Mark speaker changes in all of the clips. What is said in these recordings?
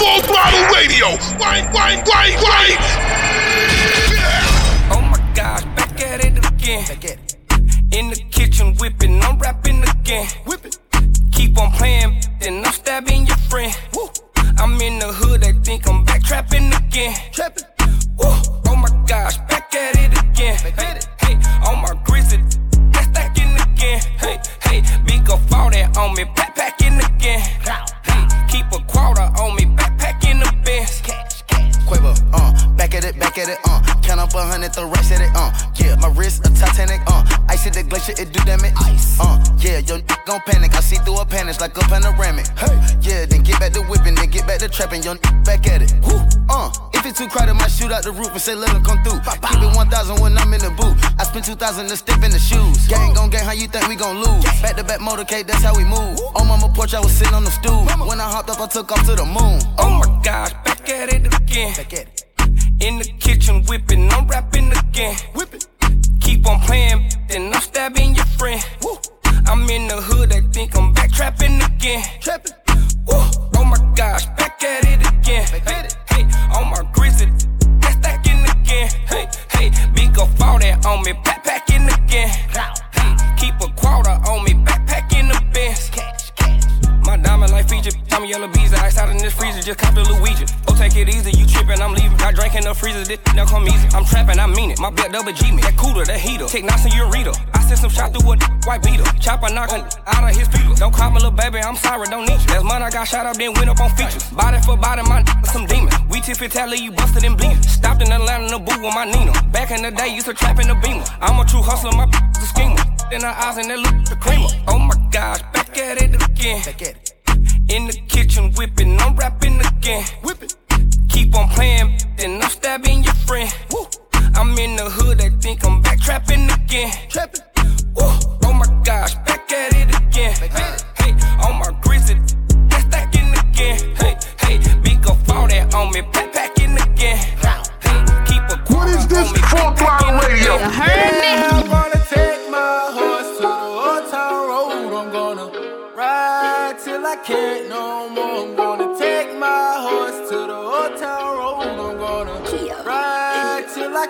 Speaker 1: Full throttle radio. Wine, wine, wine, wine.
Speaker 2: Oh my gosh, back at it again. Back at it. In the kitchen whipping, I'm rapping again. Whipping. Keep on playing, then I'm stabbing your friend. Woo. I'm in the hood, they think I'm back trapping again. Trapping. Woo. Oh my gosh, back at it again. Back hey, it. hey, on my grizzly, that's stacking again. Hey, hey, big go fall that on me, backpacking again. Hey, keep a quarter on me,
Speaker 3: back at it, back at it, uh, count up a hundred, the rest at it, uh, yeah, my wrist a Titanic, uh, ice at the glacier, it do damage, ice, uh, yeah, yo, gon' panic, I see through a panic like a panoramic, hey, yeah, then get back to whipping, then get back to trapping, yo, back at it, woo, uh, if it's too crowded, might shoot out the roof and say let him come through. Keep it 1,000 when I'm in the booth. I spend 2,000 to step in the shoes. Gang gon' gang, how you think we gon' lose? Back to back motorcade, that's how we move. On mama porch, I was sitting on the stool. When I hopped up, I took off to the moon.
Speaker 2: Oh my gosh, back at it again. Back at it. In the kitchen whipping, I'm rapping again. Whipping. Keep on playing, then I'm stabbing your friend. Woo. I'm in the hood, I think I'm back trapping again. Trapping. Woo. Oh my gosh, back at it again. Back hey, it. hey, on my grizzly, that's stacking again. Hey, hey, big go fall that on me, backpacking again. Hey, keep a quarter on me, backpacking the best. My diamond like feature, Tommy yellow bees, ice out in this freezer, just cop the Luigi. Oh, take it easy, you trippin', I'm leaving. Got the freezer, this now come easy. I'm trapping, I mean it. My black double G me, that cooler, that heater. Take knots in ureta. I sent some shot through a white beater. Chopper knockin' out of his feet. Don't call me little baby, I'm sorry, don't need you. Last month I got shot up, then went up on features. Body for body, my some demons. We tip it, tally, you busted and bleeding. Stopped in Atlanta in the booth with my Nina. Back in the day, used to trap in the beamer. I'm a true hustler, my a schemer. In her eyes and that look the creamer. Oh my gosh, back at it again. Back at it. In the kitchen whipping, I'm rapping again. Whipping. Keep on playing, then I'm stabbing your friend. Woo. I'm in the hood, they think I'm back trapping again. Trapping. Woo. Oh my gosh, back at it again. Hey, hey, on my grizzly, that's stacking again. Hey, hey, big go fall that on me, backpacking again. Hey, keep a
Speaker 1: What is this full throttle radio?
Speaker 4: You heard me?
Speaker 5: I'm gonna take my horse to the old town road. I'm gonna ride till I can't no more.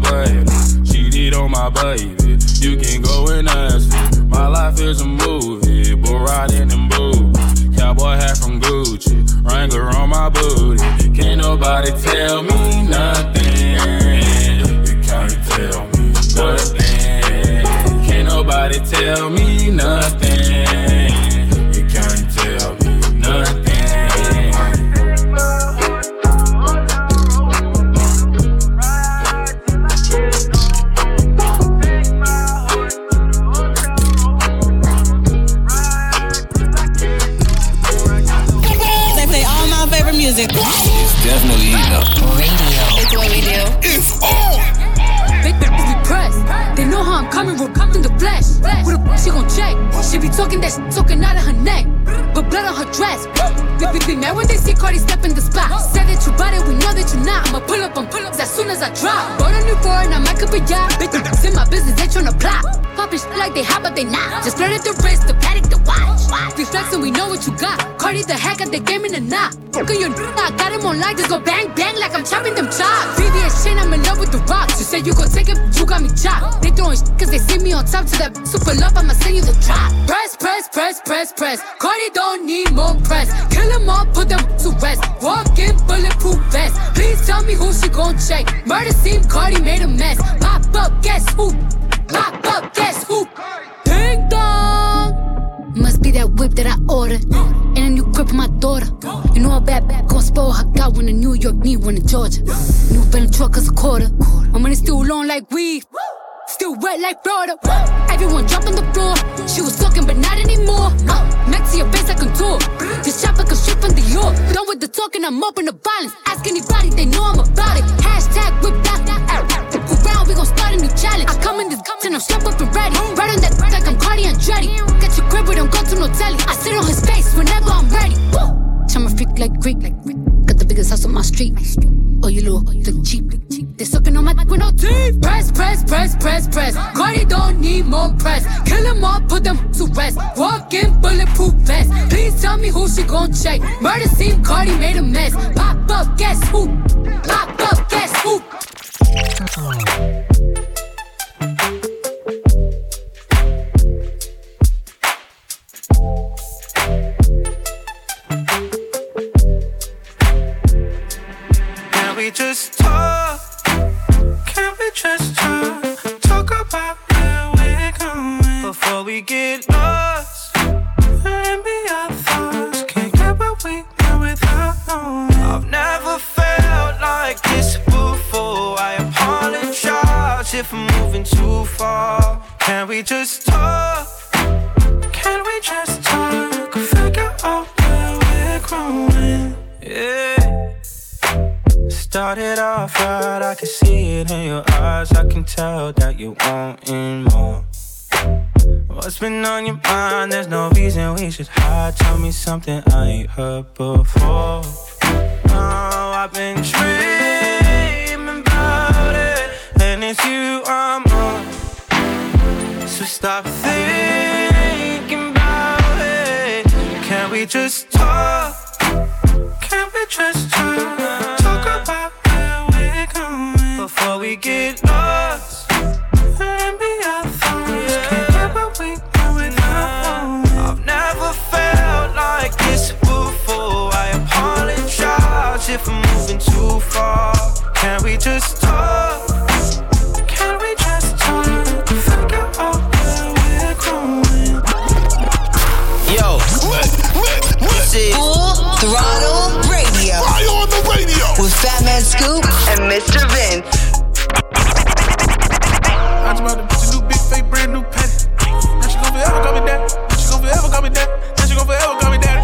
Speaker 6: My blood. Cheated on my baby. You can go and ask her. My life is a movie, but riding in boots. Cowboy hat from Gucci, Wrangler on my booty. Can't nobody tell me nothing. You can't tell me nothing. Can't nobody tell me nothing.
Speaker 7: Knot. Fuck your I got him on like just go bang bang like I'm chopping them chops. VVS chain, I'm in love with the rocks. You said you gon' take it, you got me chopped. They throwing shit cause they see me on top to that super love, I'ma send you the drop. Press, press, press, press, press. Cardi don't need more press. Kill them all, put them to rest. Walk in bulletproof vest. Please tell me who she gon' check. Murder scene, Cardi made a mess. Pop up, guess who? Pop up, guess who? Ding dong. Must be that whip that I ordered. For my daughter. You know a bad bad gon' spoil her. Got one in New York, need one in Georgia. New Venom truck is a quarter. My money still long like weed. Still wet like Florida. Everyone drop on the floor. She was talking, but not anymore. Uh, Max to your face a tour. This chopper comes straight from the York. Done with the talking, I'm up open to violence. Ask anybody, they know I'm about it. Hashtag whip that. We gon' start a new challenge. I come in this and I'm strapped up and ready. Right on that like I'm Cardi and Andretti. Get your grip, we don't go to no telly. I sit on his face whenever I'm ready. I'm a freak like Greek. Got the biggest house on my street. Oh, you little, look cheap. They sucking on my back with no teeth. Press, press, press, press, press. Cardi don't need more press. Kill them all, put them to rest. Walk in bulletproof vest. Please tell me who she gon' check. Murder scene, Cardi made a mess. Pop up, guess who? Pop up, guess who?
Speaker 8: Can we just talk? Can we just talk? Talk about where we're going before we get lost. Moving too far. Can we just talk? Can we just talk? Figure out where we're growing. Yeah. Started off right, I can see it in your eyes. I can tell that you wanting more. What's been on your mind? There's no reason we should hide. Tell me something I ain't heard before. Oh, I've been dreaming about it, and it's you stop thinking about it. Can we just talk? Can we just talk? Talk about where we're going before we get
Speaker 9: Mr. Vince.
Speaker 5: I just bought a bitch a new big fake brand new. Now she gon' forever call me daddy. Now she gon' forever call me daddy. Now she gon' forever call me daddy.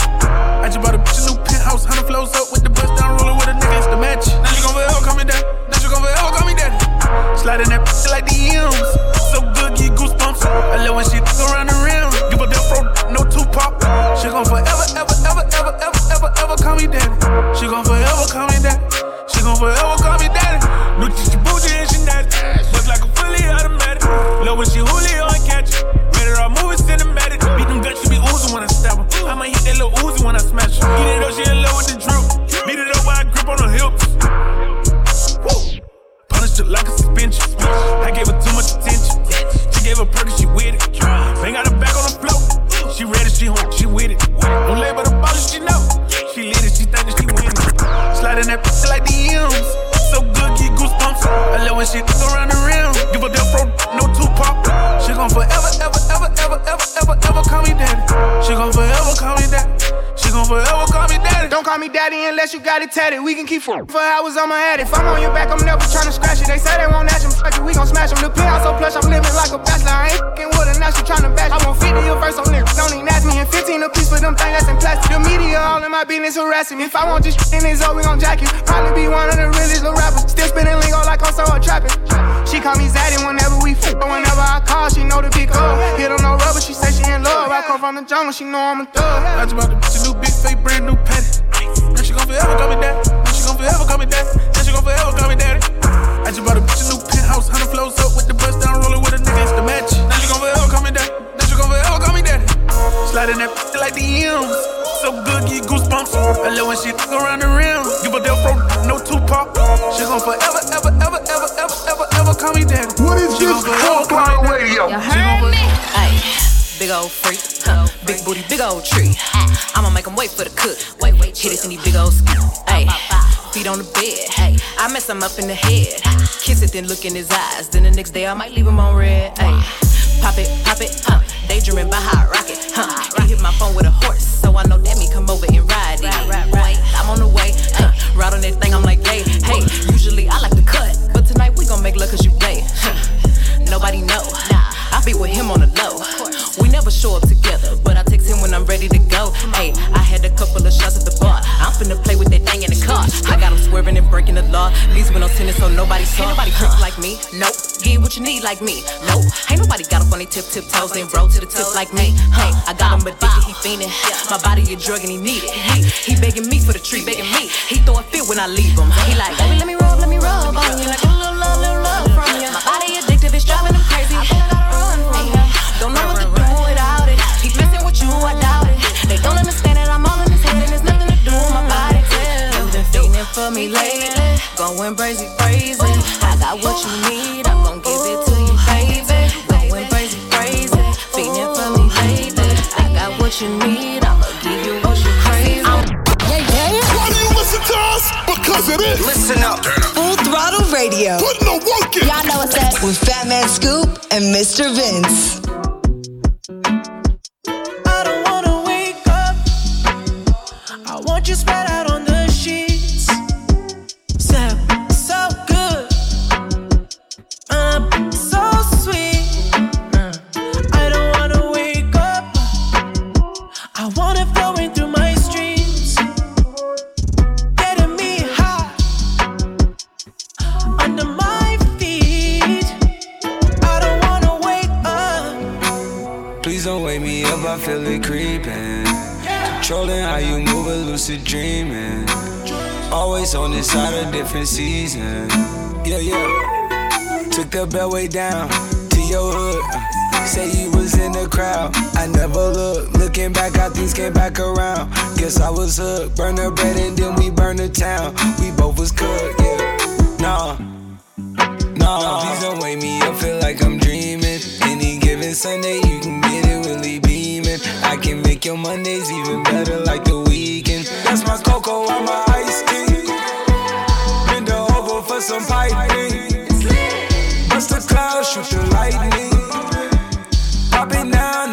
Speaker 5: I just bought a bitch a new penthouse, hundred flows up with the bust down roller with a nigga it's the match. Now she gon' forever call me daddy. Now she gon' forever call me daddy. That bitch like. So good. I love when she around the. Give no. She gon' forever, ever, ever, ever, ever, ever, ever call me daddy. She gon' forever call me daddy. She gon' forever it tatted. We can keep for for hours on my head. If I'm on your back, I'm never tryna scratch it. They say they won't match them, fuck it, we gon' smash them. The penthouse so plush, I'm living like a bachelor. I ain't fucking with her, now she tryna bash. I want 50 a verse on lyrics, don't even ask me. And 15 a piece for them things that's in plastic. The media all in my business harassing me. If I want this in zone, we gon' jack it. Probably be one of the realest little rappers. Still spinning lingo like I'm so trapping. She call me Zaddy whenever we fuck. But whenever I call, she know the big up. Hit on no rubber, she say she in love. I come from the jungle, she know I'm a thug. Just bought the bitch new big fake brand new petty. Now she gon' forever call me daddy. Now she gon' forever call me daddy. Now she gon' forever call me daddy. I just bought a bitch a new penthouse, hundred flows up with the bust down roller with a nigga, it's the match. Now she gon' forever call me daddy. Now she gon' forever call me daddy. Sliding that bitch like the M's. So good, get goosebumps. I love when she look around the rim. Give her that bro, no Tupac. She gon' forever, ever, ever, ever, ever, ever, ever call me daddy.
Speaker 1: What is
Speaker 5: She
Speaker 1: this
Speaker 5: gon'
Speaker 1: full
Speaker 5: call me
Speaker 1: throttle
Speaker 5: daddy.
Speaker 1: radio?
Speaker 4: You heard me?
Speaker 10: Ay, big old freak, huh? Big booty, big old tree. I'ma make 'em wait for the cook. Wait, wait, hit it in these big old skis. Ay, feet on the bed. Hey, I mess him up in the head. Kiss it, then look in his eyes. Then the next day I might leave him on red. Ay, pop it, pop it, huh? Daydreaming by hot rocket, huh? He hit my phone with a horse, so I know that me come over and ride it. Right, right, right. I'm on the way, huh? Ride on that thing, I'm like, hey, hey. Usually I like to cut, but tonight we gon' make love 'cause you play. Huh. Nobody know. I be with him on the low. We never show up together, but I ready to go. Hey, I had a couple of shots at the bar. I'm finna play with that thing in the car. I got them swerving and breaking the law. With no tennis, so nobody saw. Ain't nobody freaks like me. Nope. Get what you need like me. Nope. Ain't nobody got up on their tip tip toes, then roll to the tip like me. Hey, I got him addicted, he fiending. My body a drug and he need it. He, he begging me for the treat, begging me. He throw a fit when I leave him. He like, baby, let me rub, let me rub on you. Like for me lately, going crazy, crazy. I got what you need, I'm gon' give it to you, baby. Going crazy, crazy, feeling for me lately. I got what you need, I'ma give you what you crazy.
Speaker 1: Why do you listen to us? Because it is.
Speaker 9: Listen up. Full throttle radio.
Speaker 1: Putting the work in.
Speaker 9: Y'all know what's up. With Fat Man Scoop and Mr. Vince.
Speaker 8: Different season. Yeah, yeah. Took the beltway down to your hood. Say you was in the crowd. I never looked. Looking back, how things came back around. Guess I was hooked. Burn the bread and then we burn the town. We both was cooked, yeah. Nah. Nah, please don't wake me up, feel like I'm dreaming. Any given Sunday, you can get it really beaming. I can make your Mondays even better like the weekend. That's my cocoa on my ice tea. Some piping. Bust the clouds, shoot the lightning. Pop it now,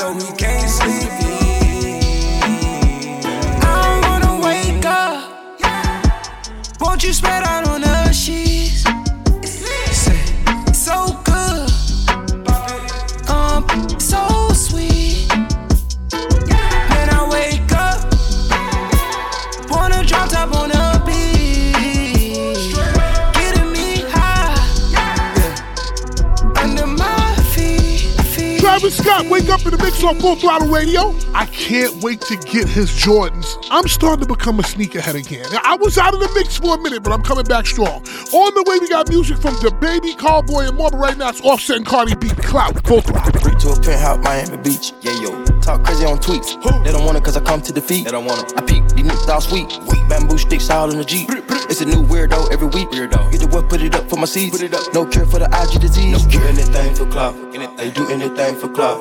Speaker 1: Travis Scott, wake up in the mix on Full Throttle Radio. I can't wait to get his Jordans. I'm starting to become a sneakerhead again. I was out of the mix for a minute, but I'm coming back strong. On the way, we got music from the Baby, Cowboy, and more. But right now, it's Offset and Cardi B. Clout. Full Throttle.
Speaker 11: Free to a penthouse, Miami Beach. Yeah, yo. Talk crazy on tweets. They don't want it cause I come to defeat. They don't want it. I peek, these niggas all sweet. Bamboo sticks all in the Jeep. It's a new weirdo every week. Weirdo. Get the what, put it up for my seeds. Put it up. No cure for the IG disease. No cure. Do anything for clout. They do anything for clout.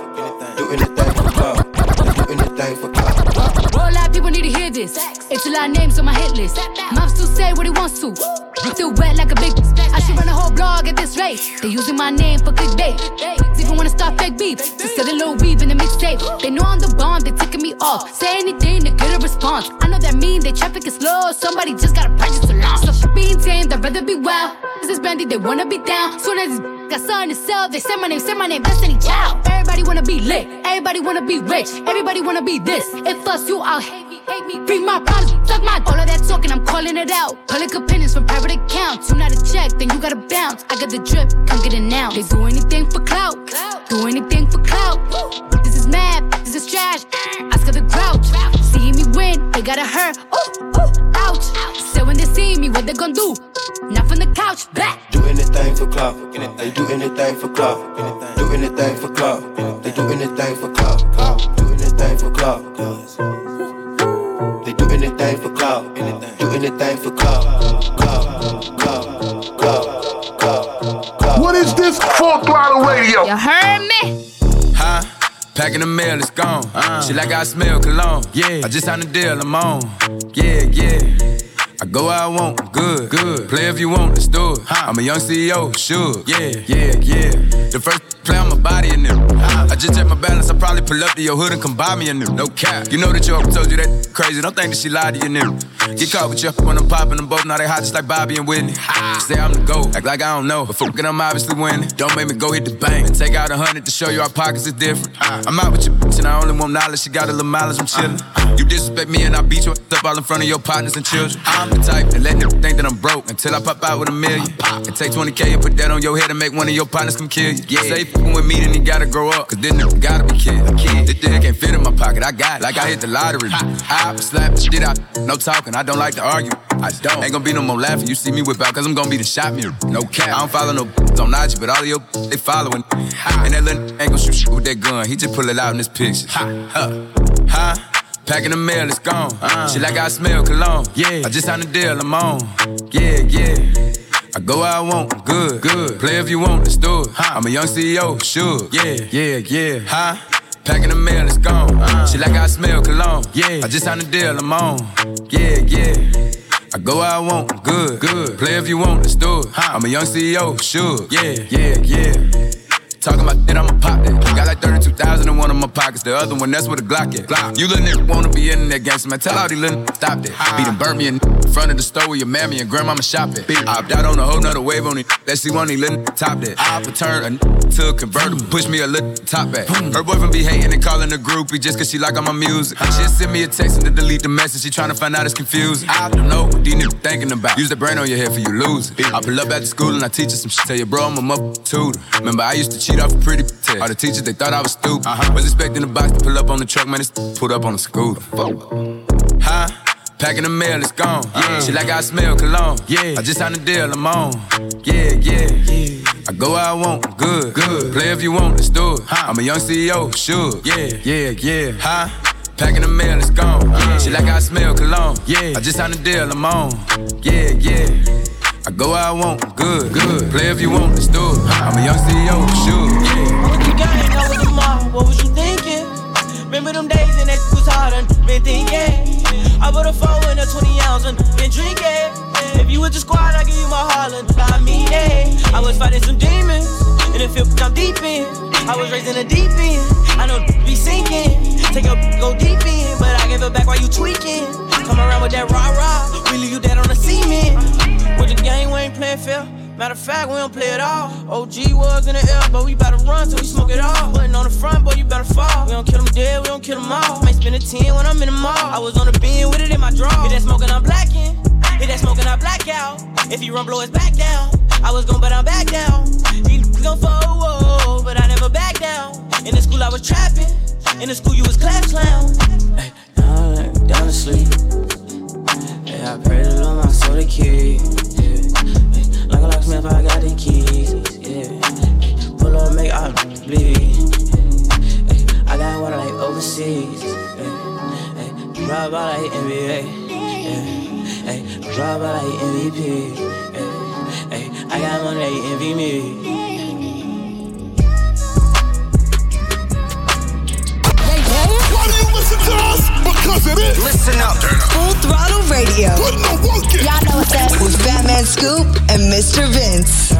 Speaker 11: Do anything for club. They do anything for clout.
Speaker 7: All lot people need to hear this. It's a lot of names on my hit list. Mouth still say what he wants to. Still wet like a big. I should run a whole blog at this rate. They using my name for clickbait. Even wanna start fake beef. Just a little weave in the mixtape. They know I'm the bomb, they ticking me off. Say anything to get a response. I know that mean they traffic is slow. Somebody just gotta purchase to launch. So for being tamed, I'd rather be wild. This is Brandy, they wanna be down. Soon as this got something to sell, they say my name, say my name, Destiny Child. Everybody wanna be lit, everybody wanna be rich, everybody wanna be this. If us, you hate hate me. Bring my suck my all of that talking, I'm calling it out. Public opinions from private accounts. You not a check, then you gotta bounce. I got the drip, come get it now. They do anything for clout, do anything for clout. This is mad, this is trash. Oscar the grouch, see me win, they gotta hurt. Ooh, ooh, ouch. So when they see me, what they gonna do? Not from the couch, back.
Speaker 11: Do anything for clout. They do anything for clout. Do anything for clout. They do anything for clout. Do anything for clout. Do anything for clout. Clout. Clout. Clout. Clout.
Speaker 1: What is this? Full Throttle Radio.
Speaker 7: You heard me?
Speaker 12: Huh? Packing the mail, it's gone. Uh. Shit like I smell cologne. Yeah. I just signed a deal, I'm on. Yeah, yeah. I go where I want, good, good. Play if you want, let's do it. I'm a young CEO, sure. Yeah, yeah, yeah. The first play on my body in them. I just check my balance, I probably pull up to your hood and come buy me a new. No cap. You know that your told you that crazy. Don't think that she lied to you, new. Get caught with you when I'm popping them both. Now they hot just like Bobby and Whitney. Say I'm the GOAT, act like I don't know. But fucking I'm obviously winning. Don't make me go hit the bank and take out a hundred to show you our pockets is different. I'm out with your bitch and I only want knowledge. She got a little mileage, I'm chillin'. You disrespect me and I beat you up all in front of your partners and children. I'm the type that let them think that I'm broke until I pop out with a million. And take 20K and put that on your head and make one of your partners come kill you. Yeah. Say fucking with me, then you gotta grow up. Cause then you gotta be kid. kid. This thing can't fit in my pocket. I got it. Like I hit the lottery. I slap the shit out. No talking. I don't like to argue. I don't. Ain't gonna be no more laughing. You see me whip out, cause I'm gonna be the shot mirror. No cap. I don't follow no on IG, but all of your they following. And that little ain't gonna shoot shit with that gun. He just pull it out in this picture. Ha, huh? Huh? Packing the mail, it's gone. Uh, Shit like I smell cologne. Yeah. I just signed a deal, I'm on. Yeah, yeah. I go where I want, good, good. Play if you want, let's do it. Huh. I'm a young CEO, sure. Yeah, yeah, yeah. Huh? Packing the mail, it's gone. Uh, Shit like I smell cologne. Yeah. I just signed a deal, I'm on. Yeah, yeah. I go where I want, good, good. Play if you want, let's do it. Huh. I'm a young CEO, sure. Yeah, yeah, yeah. Talking about that, I'ma pop that. Got like 32,000 in one of my pockets. The other one, that's where the Glock at. Glock. You little nigga wanna be in that gangster, man. Tell all these little stop that. Beat and burn me in front of the store where your mammy and grandmama shop at. I opt out on a whole nother wave on it. That she want these little top that. I turn a to a convertible, push me a little top back. Her boyfriend be hating and calling a groupie just cause she like all my music. She just send me a text and to delete the message. She tryna find out it's confusing. I don't know what these niggas thinking about. Use the brain on your head for you lose it. I pull up at the school and I teach her some shit. Tell your bro I'm a mother tutor. Remember I used to cheat off a pretty test. All the teachers they thought I was stupid. Uh-huh. Was expecting the box to pull up on the truck, man. It's pulled up on the scooter. Huh? Packing the mail, it's gone. Uh. Yeah. Shit like I smell cologne. Yeah. I just signed a deal, I'm on. Yeah, yeah, yeah. I go where I want, good, good. Play if you want, let's do it. Huh. I'm a young CEO, sure. Yeah, yeah, yeah. Huh? Packing the mail, it's gone. Uh. Yeah. Shit like I smell cologne. Yeah. I just signed a deal, I'm on. Yeah, yeah. I go where I want, good, good. Play if you want, let's do it. I'm a young CEO, sure. Yeah.
Speaker 13: What you got, I was tomorrow. What was you thinking? Remember them days and that was hard and been thinking. I put a four in a 20 ounce and been drinking. If you was the squad, I give you my heart and I mean it. I was fighting some demons in the field I'm deep in. I was raised in the deep end. I know be sinking. Take a go deep in, but I give it back while you tweaking. Come around with that rah rah, Matter of fact, we don't play it all. OG was in the air, but we to run till we smoke it all. Putting on the front, boy, you better fall. We don't kill them dead, we don't kill them all. Might spend a 10 when I'm in the mall. I was on the beam with it in my draw. Hit that smoking, I'm blacking. Hit that smoking, I black out. If you run, blow his back down. I was gon' but I'm back down. He gon' fall, but I never back down. In the school, I was trapping. In the school, you was class clown.
Speaker 14: Hey, down, to sleep. Hey, I pray to Lord my soul to keep. Like a locksmith, I got the keys. Yeah. Pull up, make I bleed. I got water like overseas. Ay, drop out like NBA. Yeah. Drop out like MVP. Yeah. I got money, they envy me.
Speaker 1: Why do you listen to us? Because it is.
Speaker 3: Listen up.
Speaker 8: Full throttle radio.
Speaker 1: Put in the work in.
Speaker 8: Y'all know what's up. With Fat Man Scoop and Mr. Vince.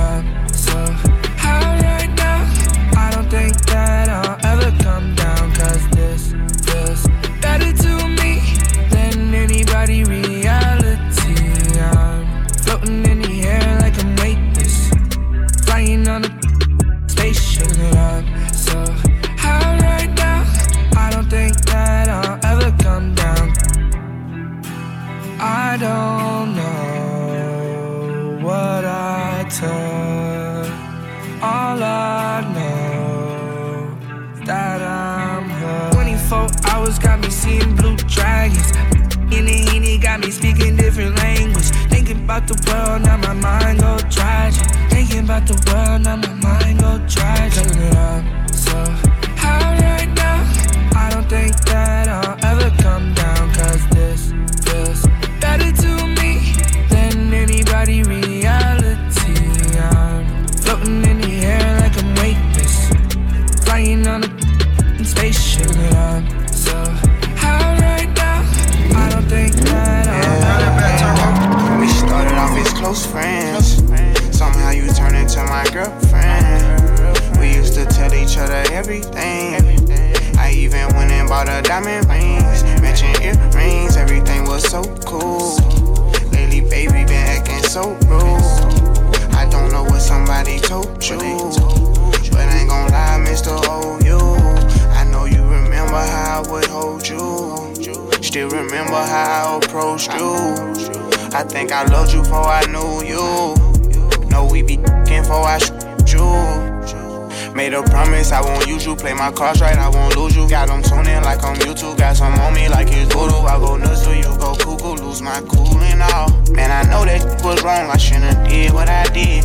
Speaker 15: Like
Speaker 16: it's voodoo. I go nuts till you go cuckoo. Lose my cool and all. Man, I know that was wrong. I shouldn't did what I did.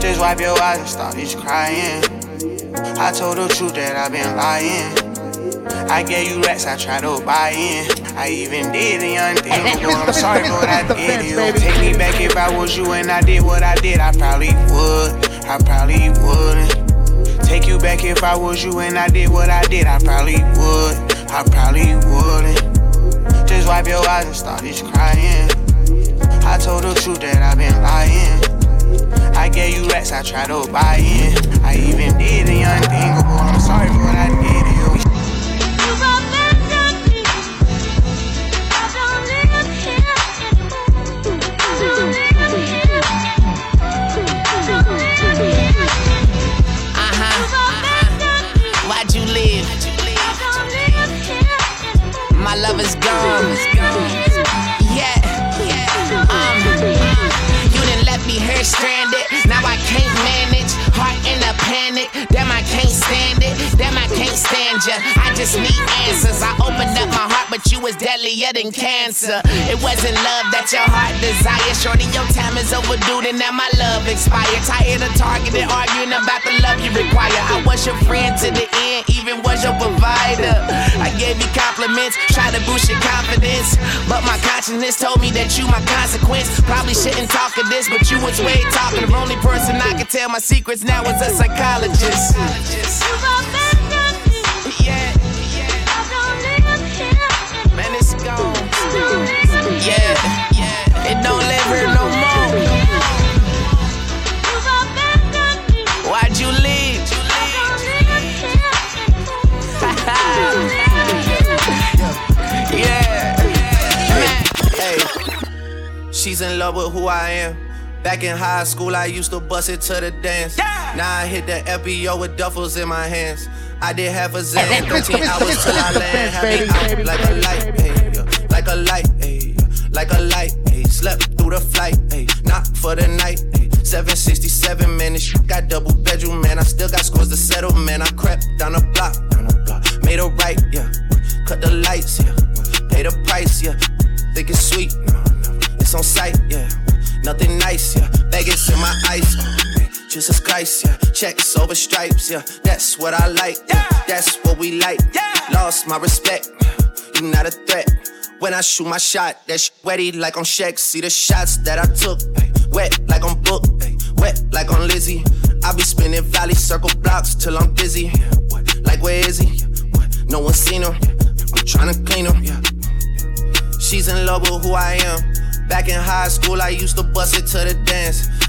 Speaker 16: Just wipe your eyes and stop this crying. I told the truth that I've been lying. I gave you racks, I tried to buy in. I even did the unthinkable. I'm sorry for what I did. You take me back if I was you and I did what I did. I probably would. I probably wouldn't. Take you back if I was you and I did what I did. I probably would. I probably wouldn't. Just wipe your eyes and start this crying. I told the truth that I've been lying. I gave you racks, I tried to buy in. I even did the unthinkable. I'm sorry for what I
Speaker 17: love is gone. Yeah, yeah. Um, you didn't let me here stranded. Now I can't manage. Heart in a panic. Damn, I can't stand it. Damn, I can't stand. I just need answers. I opened up my heart, but you was deadlier than cancer. It wasn't love that your heart desired. Shorty, your time is overdue, and now my love expired. Tired of targeting, arguing about the love you require. I was your friend to the end, even was your provider. I gave you compliments, tried to boost your confidence. But my consciousness told me that you my consequence. Probably shouldn't talk of this, but you was way talking. The only person I could tell my secrets now is a psychologist. Yeah, yeah. It don't live here no more. Why'd you leave? yeah. Yeah, yeah. Hey, she's in love with who I am. Back in high school, I used to bust it to the dance. Now I hit the FBO with duffels in my hands. I did half a zan, 13 hours till I land. Had me out like a light, hey, like a light, like a light, hey. Slept through the flight, not for the night, hey. 767 minutes, got double bedroom, man. I still got scores to settle, man. I crept down the block, down the block, made a right, yeah. Cut the lights, yeah. Pay the price, yeah. Think it's sweet, no, no. It's on sight, yeah. Nothing nice, yeah. Vegas in my eyes, oh. Jesus Christ, yeah. Checks over stripes, yeah. That's what I like, yeah. That's what we like. Yeah. Lost my respect, you not a threat. When I shoot my shot, that shit wetty like on Shaq. See the shots that I took, wet like on Book, wet like on Lizzie. I be spinning valley circle blocks till I'm dizzy. Like where is he? No one seen him. I'm trying to clean him. She's in love with who I am. Back in high school, I used to bust it to the dance.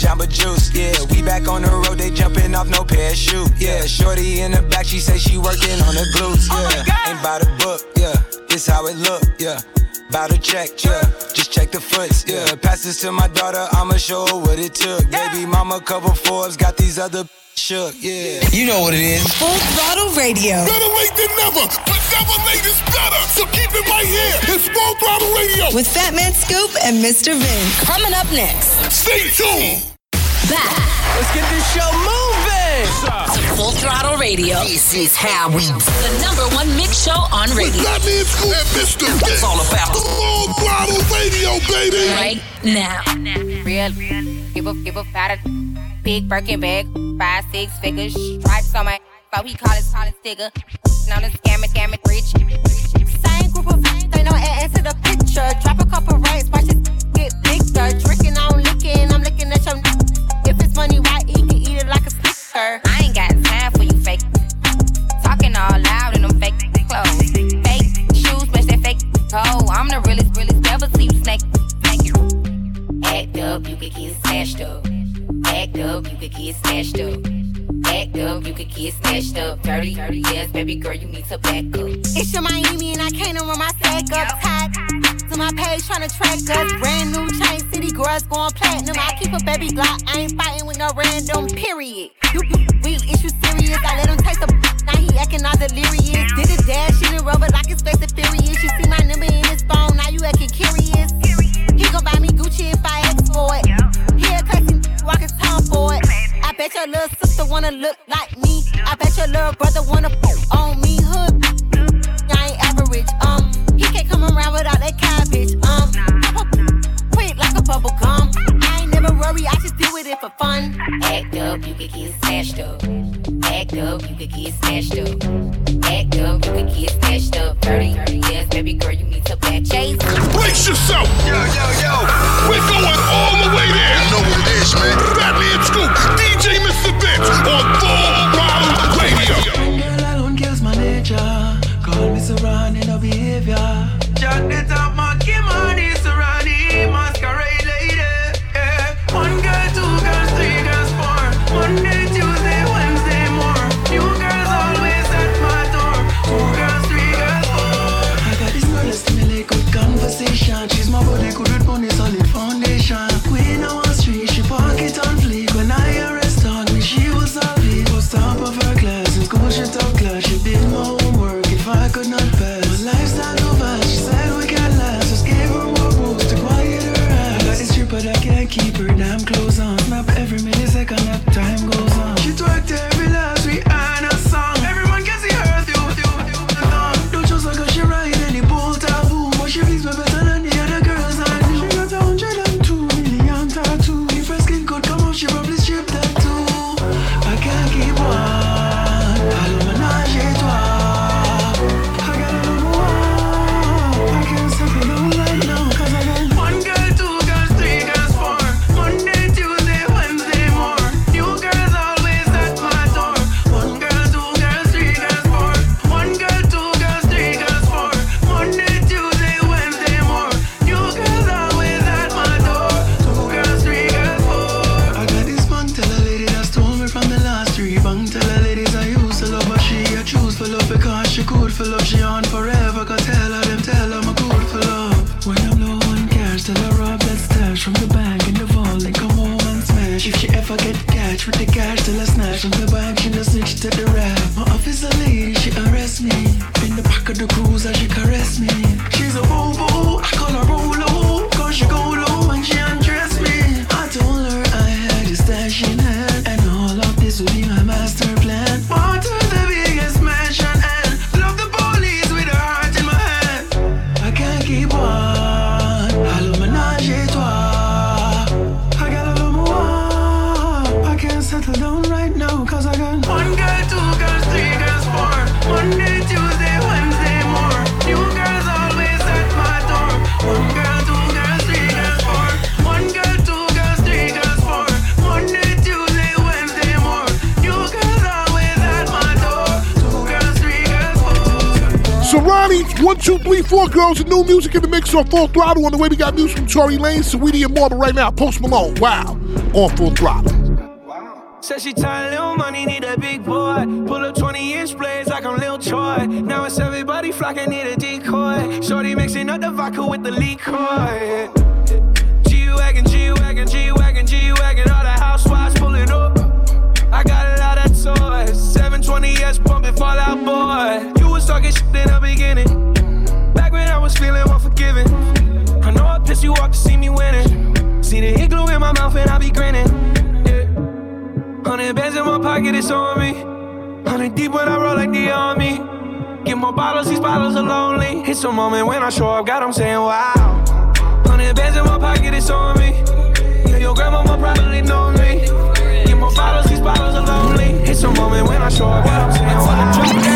Speaker 12: To Jamba Juice, yeah. We back on the road, they jumping off no parachute, yeah. Shorty in the back, she say she working on the glutes, oh yeah. Ain't by the book, yeah. This how it look, yeah. Bout to check, yeah. Just check the foots, yeah. Pass this to my daughter, I'ma show her what it took. Baby mama cover Forbes, got these other shook, yeah.
Speaker 18: You know what it is.
Speaker 19: Full throttle radio.
Speaker 1: Better late than never, but never late is better. So keep it right here. It's Full Throttle Radio.
Speaker 19: With Fat Man Scoop and Mr. Vince. Coming up next.
Speaker 1: Stay tuned.
Speaker 19: Back.
Speaker 18: Let's get this show moving.
Speaker 19: Full Throttle Radio. This is how we do. The number one mix show on radio.
Speaker 1: Fat Man Scoop and Mr. Vince.
Speaker 18: It's all about
Speaker 1: the Full Throttle Radio, baby.
Speaker 19: Right now.
Speaker 20: Real, give a give a fat big Birkin bag, five six figures, stripes on my, so he call it call it sticker. Now the scam it, rich. Same group of friends, they know add to the picture. Drop a couple racks, watch it get bigger. Tricking I ain't got time for you fake. Talking all loud in them fake clothes. Fake shoes, match that fake toe. I'm the realest, realest, never see you snake. Act up, you can get smashed up. Act up, you can get smashed up. Act up, you could get snatched up. Dirty, dirty, yes, baby girl, you need to back up.
Speaker 21: It's your Miami and I can't run my stack up. Tied to my page trying to track us. Brand new chain city girls going platinum. I keep a baby Glock. I ain't fighting with no random. Period. You, you real issue serious. I let him taste the. Now he acting all delirious. Did a dash in the rubber like his face is furious. You see my number in his phone. Now you acting curious. He gon' buy me Gucci if I ask for it. A classy walk his tongue for it. I bet your little sister wanna look like me. I bet your little brother wanna fuck on me. Hood, come around without that cabbage. Um, quick like a bubble gum. I ain't never worry, I just deal with it for fun.
Speaker 20: Act up, you could get snatched up. Act up, you could get snatched up. Act up, you could get snatched up. Dirty, dirty, yes, baby girl, you need to back chase.
Speaker 1: Brace yourself!
Speaker 2: Yo, yo, yo!
Speaker 1: We're going all the way there!
Speaker 2: You know what it is, man.
Speaker 1: Fat Man Scoop, DJ Mr. Vince on Full Throttle Radio.
Speaker 22: Girl alone kills my nature. Call me surrounding two, three, four girls, and new
Speaker 1: music in the mix on Full Throttle. On the way, we got music from Tory Lanez, Saweetie, and more. But right now, Post Malone. Wow. On Full Throttle.
Speaker 8: Said she tired, little money, need a big boy. Pull up 20 inch blades like I'm Lil Troy. Now it's everybody flocking, need a decoy. Shorty mixing up the vodka with the liquor. G Wagon, G Wagon, G Wagon, G Wagon. All the housewives pulling up. I got a lot of toys. 720S pumping Fall Out Boy. You was talking shit in the beginning. Was feeling unforgiving. I know I pissed you off to see me winning. See the igloo in my mouth and I be grinning. Yeah. Hundred bands in my pocket, it's on me. Hundred deep when I roll like the army. Get more bottles, these bottles are lonely. It's a moment when I show up, God, I'm saying wow. Hundred bands in my pocket, it's on me. Yeah, your grandmama probably know me. Get more bottles, these bottles are lonely. It's a moment when I show up, God, I'm saying wow.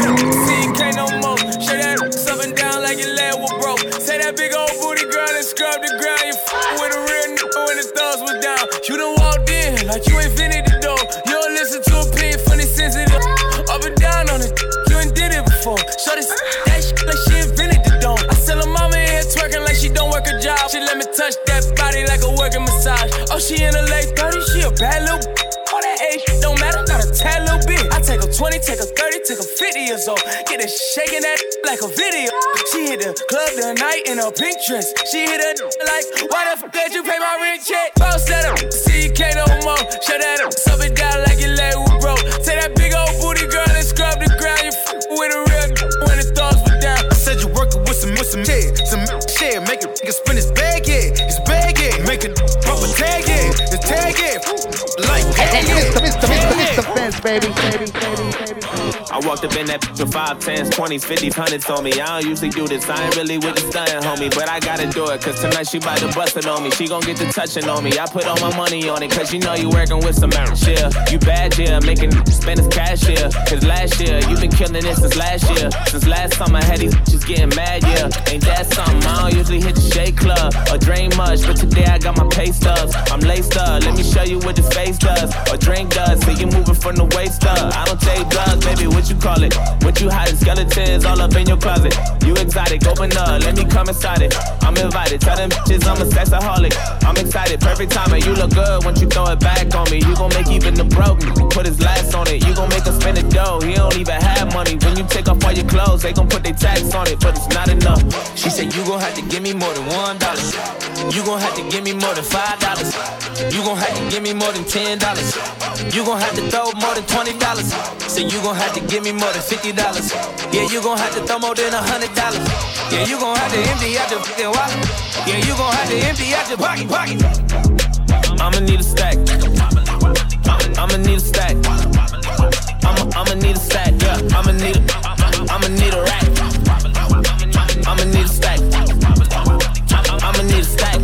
Speaker 5: Body like a working massage. Oh, she in her late 30s, she a bad little All that age don't matter, not a tad little bit.
Speaker 6: I take a 20, take a 30, take a 50 years old. Get it shaking that like a video. She hit the club tonight in a pink dress. She hit it like, why the fuck did you pay my rent check? Bounce that up, see you can't no more. Shut that up, sub the
Speaker 23: tag, yeah. Like, hey.
Speaker 24: Mr. Mr. Mr. Mr. Baby, baby, baby, baby.
Speaker 17: I walked up in that with five, tens, twenties, fifties, hundreds on me. I don't usually do this. I ain't really with the stunning, homie, but I gotta do it. Cause tonight she bout to bust it on me. She gon' get the touching on me. I put all my money on it, cause you know you working with some merch. yeah. You bad, yeah, making spend his cash, yeah. Cause last year, you been killing it since last year. Since last summer, I had these bitches getting mad, yeah. Ain't that something? I don't usually hit the shake club or drain much, but today I got my pay stubs. I'm laced up, let me show you what this face does or drink does. So you moving from the waist up. I don't take drugs, baby, what you call it? What you hiding? Skeletons all up in your closet. You exotic, open up, let me come inside it. I'm invited, tell them bitches I'm a sexaholic. I'm excited, perfect timing. You look good once you throw it back on me. You gon' make even the broke put his last on it. You gon' make us spend the dough. He don't even have money. When you take off all your clothes, they gon' put their tax on it, but it's not enough. She said you gon' have to give me more than one dollar. You gon' have to give me more than five dollars. You gon' have to give me more than ten dollars. You gon' have to throw more than twenty dollars. Say you gon' have to give me more than fifty dollars. Yeah, you gon' have to throw more than a hundred dollars. Yeah, you gon' have to empty out your fucking wallet. Yeah, you gon' have to empty out your pocket, pocket. I'ma need a stack. I'ma need a stack. I'ma I'ma need a stack. Yeah, I'ma need a I'ma need a rack. I'ma need a stack. I'ma need a stack.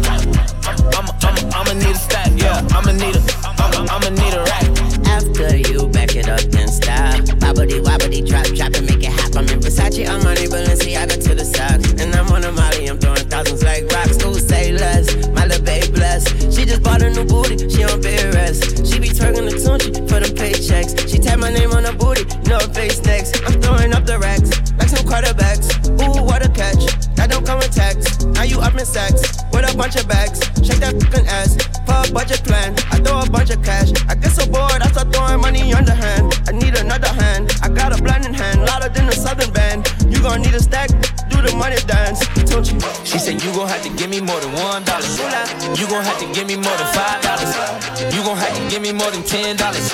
Speaker 17: I'ma I'ma I'ma need a stack. Yeah, I'ma need a I'ma I'ma need a rack.
Speaker 25: After you up and stop. Wobbity drop, drop and make it hop. I'm in Versace, Armani, Balenciaga to the socks. And I'm on a Molly, I'm throwing thousands like rocks. Who say less? My little babe bless. She just bought a new booty, she on bed rest. She be twerking the tunchi for them paychecks. She tap my name on her booty, no face next. I'm throwing up the racks, like some quarterbacks. Ooh, what a catch. That don't come with tax. Now you up in sacks, with a bunch of bags. Shake that fucking ass, for a budget plan. I throw a bunch of cash. I get so bored, I start throwing money underhand. You gon' need a stack, do the money dance. Don't you?
Speaker 17: She said you gon' have to give me more than one dollar. You gon' have to give me more than five dollars. You gon' have to give me more than ten dollars.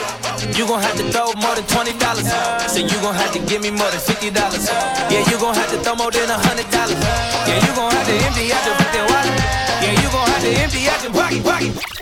Speaker 17: You gon' have to throw more than twenty dollars. So you gon' have to give me more than fifty dollars. Yeah, you gon' have to throw more than a hundred dollars. Yeah, you gon' have to empty out your fucking wallet. Yeah, you gon' have to empty out your pocket, pocket.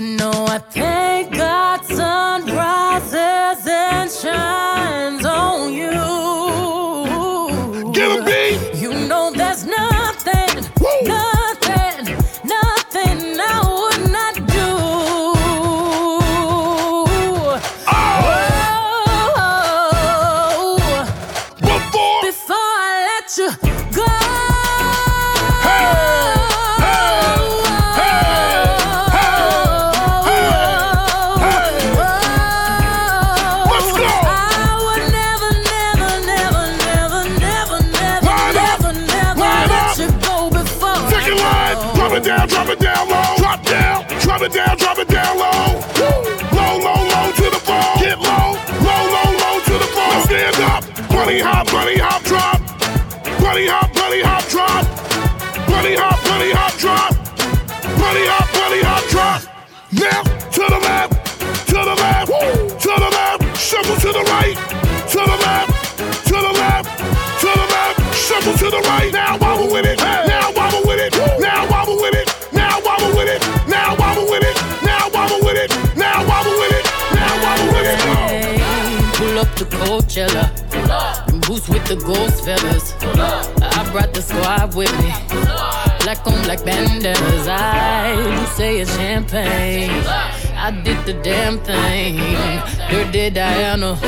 Speaker 26: You know I thank God sun rises and shines
Speaker 1: Bunny hop, drop. Bunny hop, bunny hop, drop. Now to the left, to the left, to the left. Shuffle to the right, to the left, to the left, to the left. Shuffle to the right. Now wobble with it. Now wobble with it. Now wobble with it. Now wobble with it. Now wobble with it. Now wobble with it. Now wobble with it. Now wobble with it.
Speaker 26: Pull up the Coachella. And boots with the ghost fellas? I brought the squad with me. Black on black bandanas. I you say it's champagne. I did the damn thing. Dirt did Diana.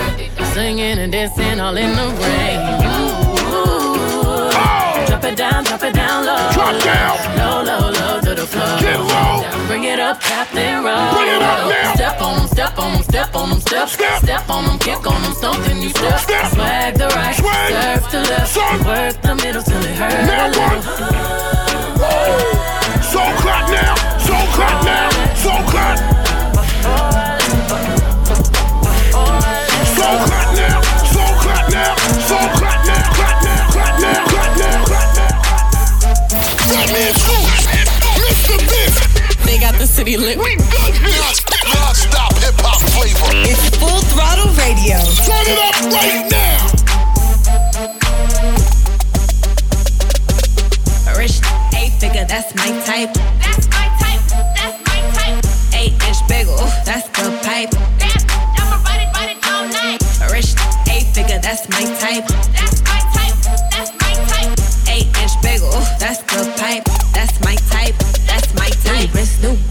Speaker 26: Singing and dancing all in the rain. Ooh. Drop it down, drop it down low.
Speaker 1: Drop down.
Speaker 26: Low, low, low to the.
Speaker 1: Get low.
Speaker 26: Bring it up, Captain Roll.
Speaker 1: Bring it up now.
Speaker 26: Step on them, step on them, step on them, step. Step, on them, kick on them, stomping you step. Swag the right, serve to left. Work the middle till it hurt
Speaker 1: Now
Speaker 26: a. Oh.
Speaker 1: So clap now. So clap now. So clap. So clap now. So clap now. So clap now. Clap now. Clap now. Clap now. Clap now. That means
Speaker 26: got the city lit.
Speaker 1: We good here.
Speaker 27: Non-stop hip hop flavor.
Speaker 9: It's Full Throttle Radio.
Speaker 1: Turn it up right now.
Speaker 28: Rich eight figure, that's my type. That's my type. That's my type. Eight inch bagel, that's the pipe. That's, I'ma ride it, ride it all night. Rich eight figure, that's my type. That's my type. That's my type. Eight inch bagel, that's the pipe.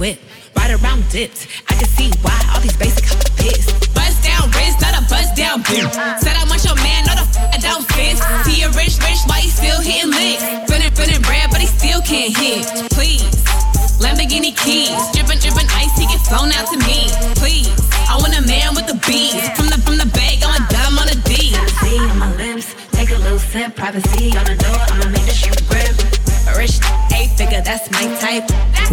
Speaker 28: Whip, right around dipped. I can see why all these basic pissed. Bust down wrist, not a bust down bitch. Said I want your man, not a f- I don't fit. See a rich, rich, why you still hitting licks? Feeling, feeling bread, but he still can't hit. Please. Lamborghini keys, dripping, dripping ice, he get flown out to me. Please, I want a man with the beats. From the from the bag, I'm a dime on a D. See on my lips, take a little sip. Privacy on the door, I'ma make the shit grip. Rich, eight figure, that's my type. That's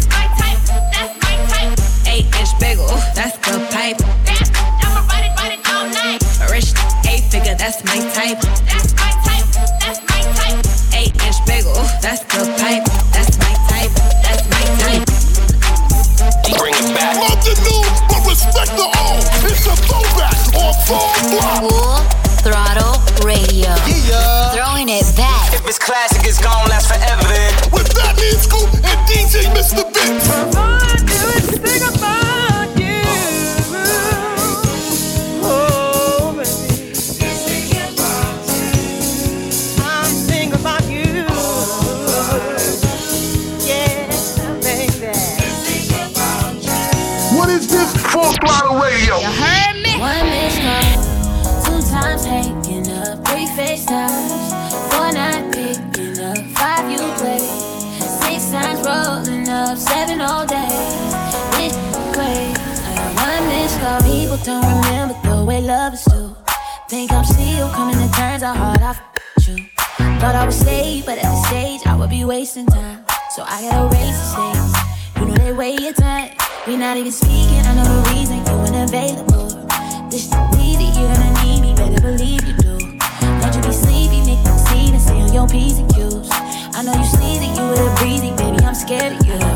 Speaker 26: p's and q's. I know you see that you a breezy, baby. I'm scared of you.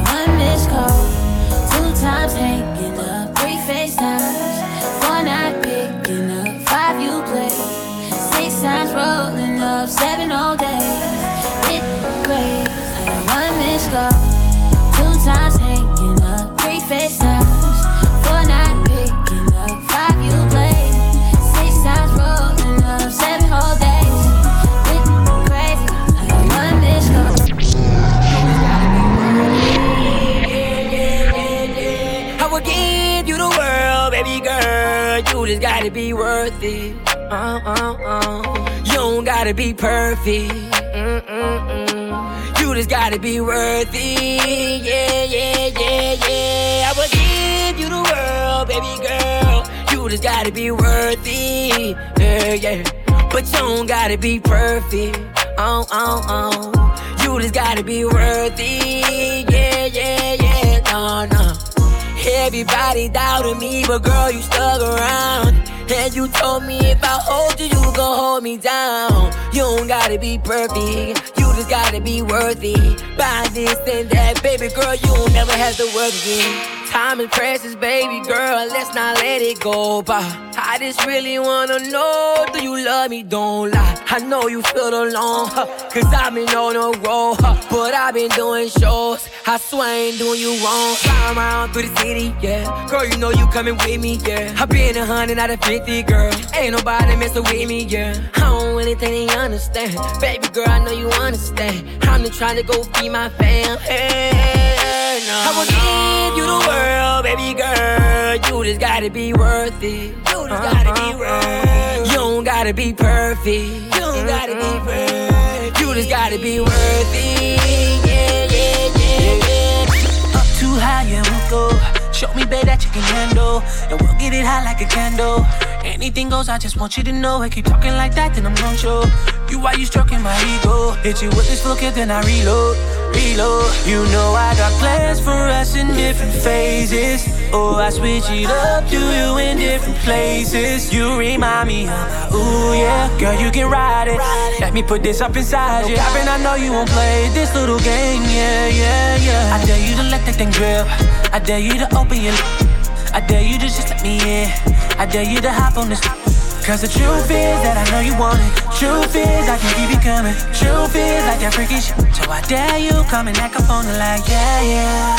Speaker 28: Gotta be perfect. Mm-mm-mm. You just gotta be worth it. Yeah, yeah, yeah, yeah. I will give you the world, baby girl. You just gotta be worth it. Yeah, yeah. But you don't gotta be perfect. Oh, oh, oh. You just gotta be worth it. Yeah, yeah, yeah. No, no. Everybody doubted me, but girl, you stuck around.
Speaker 26: And you told me if I hold you, you gon' hold me down. You don't gotta be perfect, you just gotta be worthy. Buy this and that, baby girl, you never have to work again. Time is precious, baby girl. Let's not let it go by. I just really wanna know, do you love me? Don't lie. I know you feel alone, huh, cause I've been on a roll, huh, but I've been doing shows. I swear I ain't doing you wrong. Flying around through the city, yeah. Girl, you know you coming with me, yeah. I've been a hundred out of fifty, girl. Ain't nobody messing with me, yeah. I don't really think they understand. Baby girl, I know you understand. I'm just trying to go feed my fam. Hey, no, I will give you the world, baby girl. You just gotta be worth it. You just gotta be uh-huh. worth You don't gotta be perfect. You don't mm-hmm. gotta be perfect. You just gotta be worth it. Yeah, yeah, yeah, yeah.
Speaker 29: Up too high, yeah, we'll go. Show me, babe, that you can handle. And we'll get it hot like a candle. Anything goes, I just want you to know. I keep talking like that, then I'm gon' show. You why you stroking my ego. Hit you with this look, then I reload, reload. You know I got plans for us in different phases. Oh, I switch it up, to you in different places. You remind me of my, ooh yeah. Girl, you can ride it. Let me put this up inside you. Happen, I know you won't play this little game, yeah, yeah, yeah. I dare you to let that thing grip. I dare you to open your I dare you to just let me in. I dare you to hop on this. Cause the truth is that I know you want it. Truth is I can keep you coming. Truth is like that freaky shit. So I dare you come and act up on it like yeah, yeah.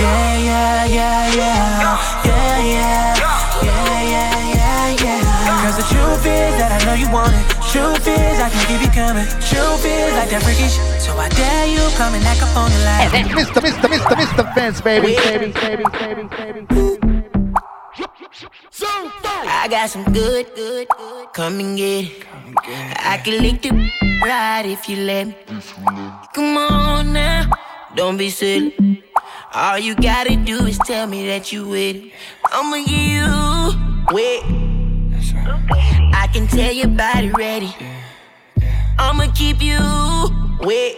Speaker 29: Yeah, yeah, yeah, yeah. Yeah, yeah. Yeah, yeah, yeah, yeah. Cause the truth is that I know you want it. Truth is I can keep you coming. Truth is like that freaky shit. So I dare you come and act up on it like
Speaker 30: Mr. Mr. Mr. Mr. Vince, baby, baby, baby, baby, baby.
Speaker 26: I got some good, good, good. Come and get it. I can lick the right if you let me. Come on now, don't be silly. All you gotta do is tell me that you with it. I'ma give you wet. I can tell your body ready. I'ma keep you wet.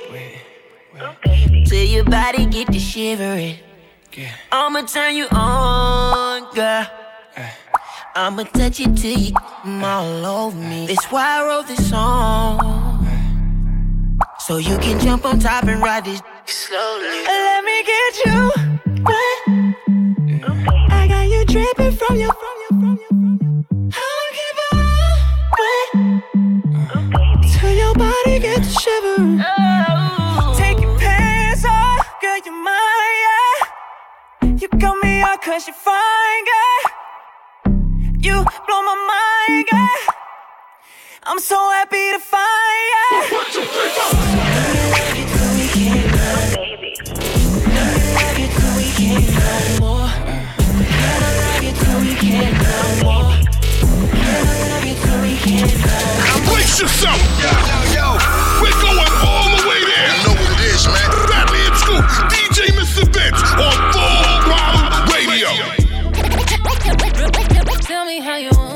Speaker 26: Till your body get to shivering. I'ma turn you on, girl. I'ma touch it till you all over me. That's why I wrote this song. So you can jump on top and ride this slowly. Let me get you wet. I got you dripping from your from your from your. I'ma keep on wet till your body gets shivering. Take your pants off, girl, you're mine, yeah. You got me out cause you're fine, girl. You blow my mind, yeah. I'm so happy to find ya.
Speaker 1: Brace yourself! Yo, yo, yo. We're going all the way there! You know what it is, man. Bradley and Scoop, DJ Mr. Vince, on
Speaker 26: 4 me how you want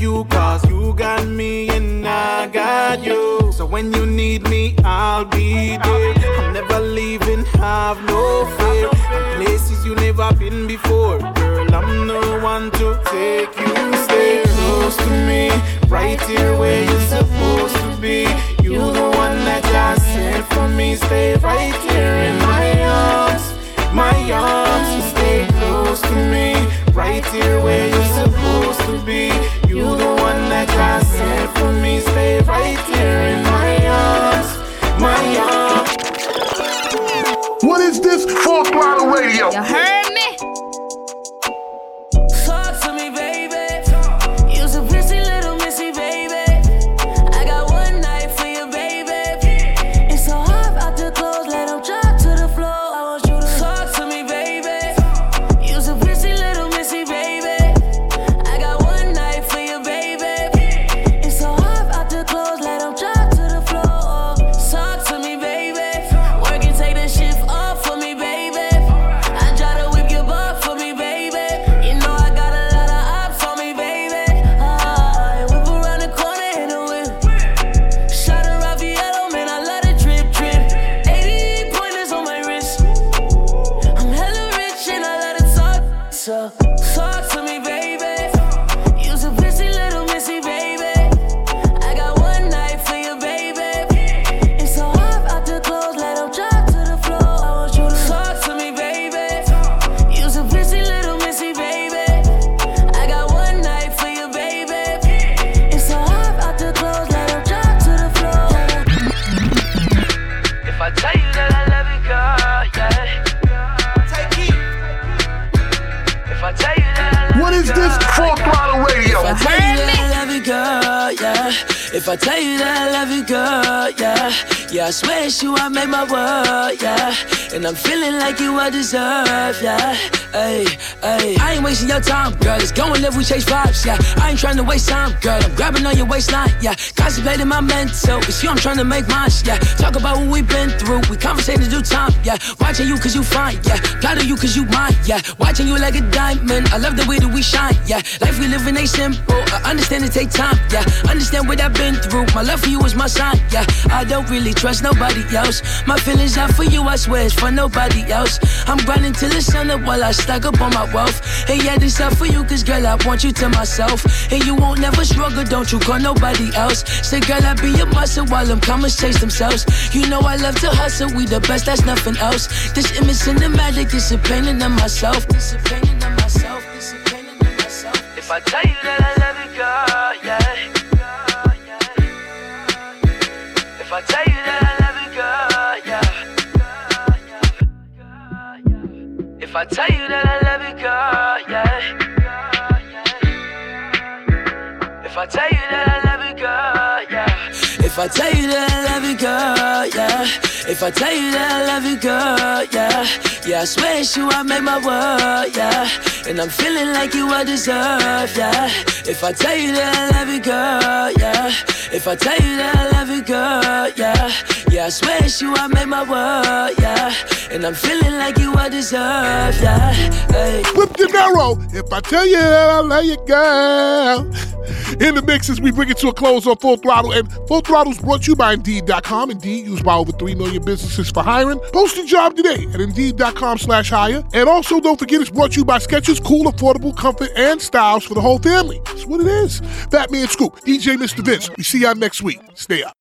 Speaker 26: You
Speaker 28: We chase vibes, yeah. I ain't trying to waste time, girl. I'm grabbing on your waistline, yeah. Contemplating my mental. It's you I'm trying to make mine, yeah. Talk about what we've been through. We conversating do time, yeah. Watching you cause you fine, yeah. Proud of you cause you mine, yeah. Watching you like a diamond. I love the way that we shine, yeah. Life we living ain't simple. I understand it take time, yeah. Understand what I've been through. My love for you is my sign, yeah. I don't really trust nobody else. My feelings are for you, I swear it's for nobody else. I'm grinding till the sun up while I stack up on my wealth. And yeah, this up for you, cause girl, I want you to myself. And you won't never struggle, don't you call nobody else. Say, girl, I be your muscle while them commas chase themselves. You know I love to hustle, we the best, that's nothing else. This image cinematic, this a painting of myself. This a painting of myself, this a painting of myself.
Speaker 31: If I tell you that I love you, girl, yeah. If I tell you that I love you, girl, yeah. If I tell you that I love you, girl, yeah. If I tell you I
Speaker 28: tell you that I love you, girl, yeah. If I tell you that I love you, girl, yeah. Yeah, I swear it's you, I made my world, yeah. And I'm feeling like you I deserve, yeah. If I tell you that I love you, girl, yeah. If I tell you that I love you, girl, yeah. Yeah, I swear it's you, I made my world, yeah. And I'm feeling like you I deserve, yeah. Hey.
Speaker 32: With De Niro, if I tell you that I love you, girl. In the mix as we bring it to a close on Full Throttle. And Full Throttle's brought to you by Indeed.com. Indeed, used by over 3 million businesses for hiring. Post your job today at Indeed.com slash hire. And also, don't forget it's brought to you by Skechers. Cool, affordable comfort, and styles for the whole family. That's what it is. Fat Man Scoop, DJ Mr. Vince. We see y'all next week. Stay up.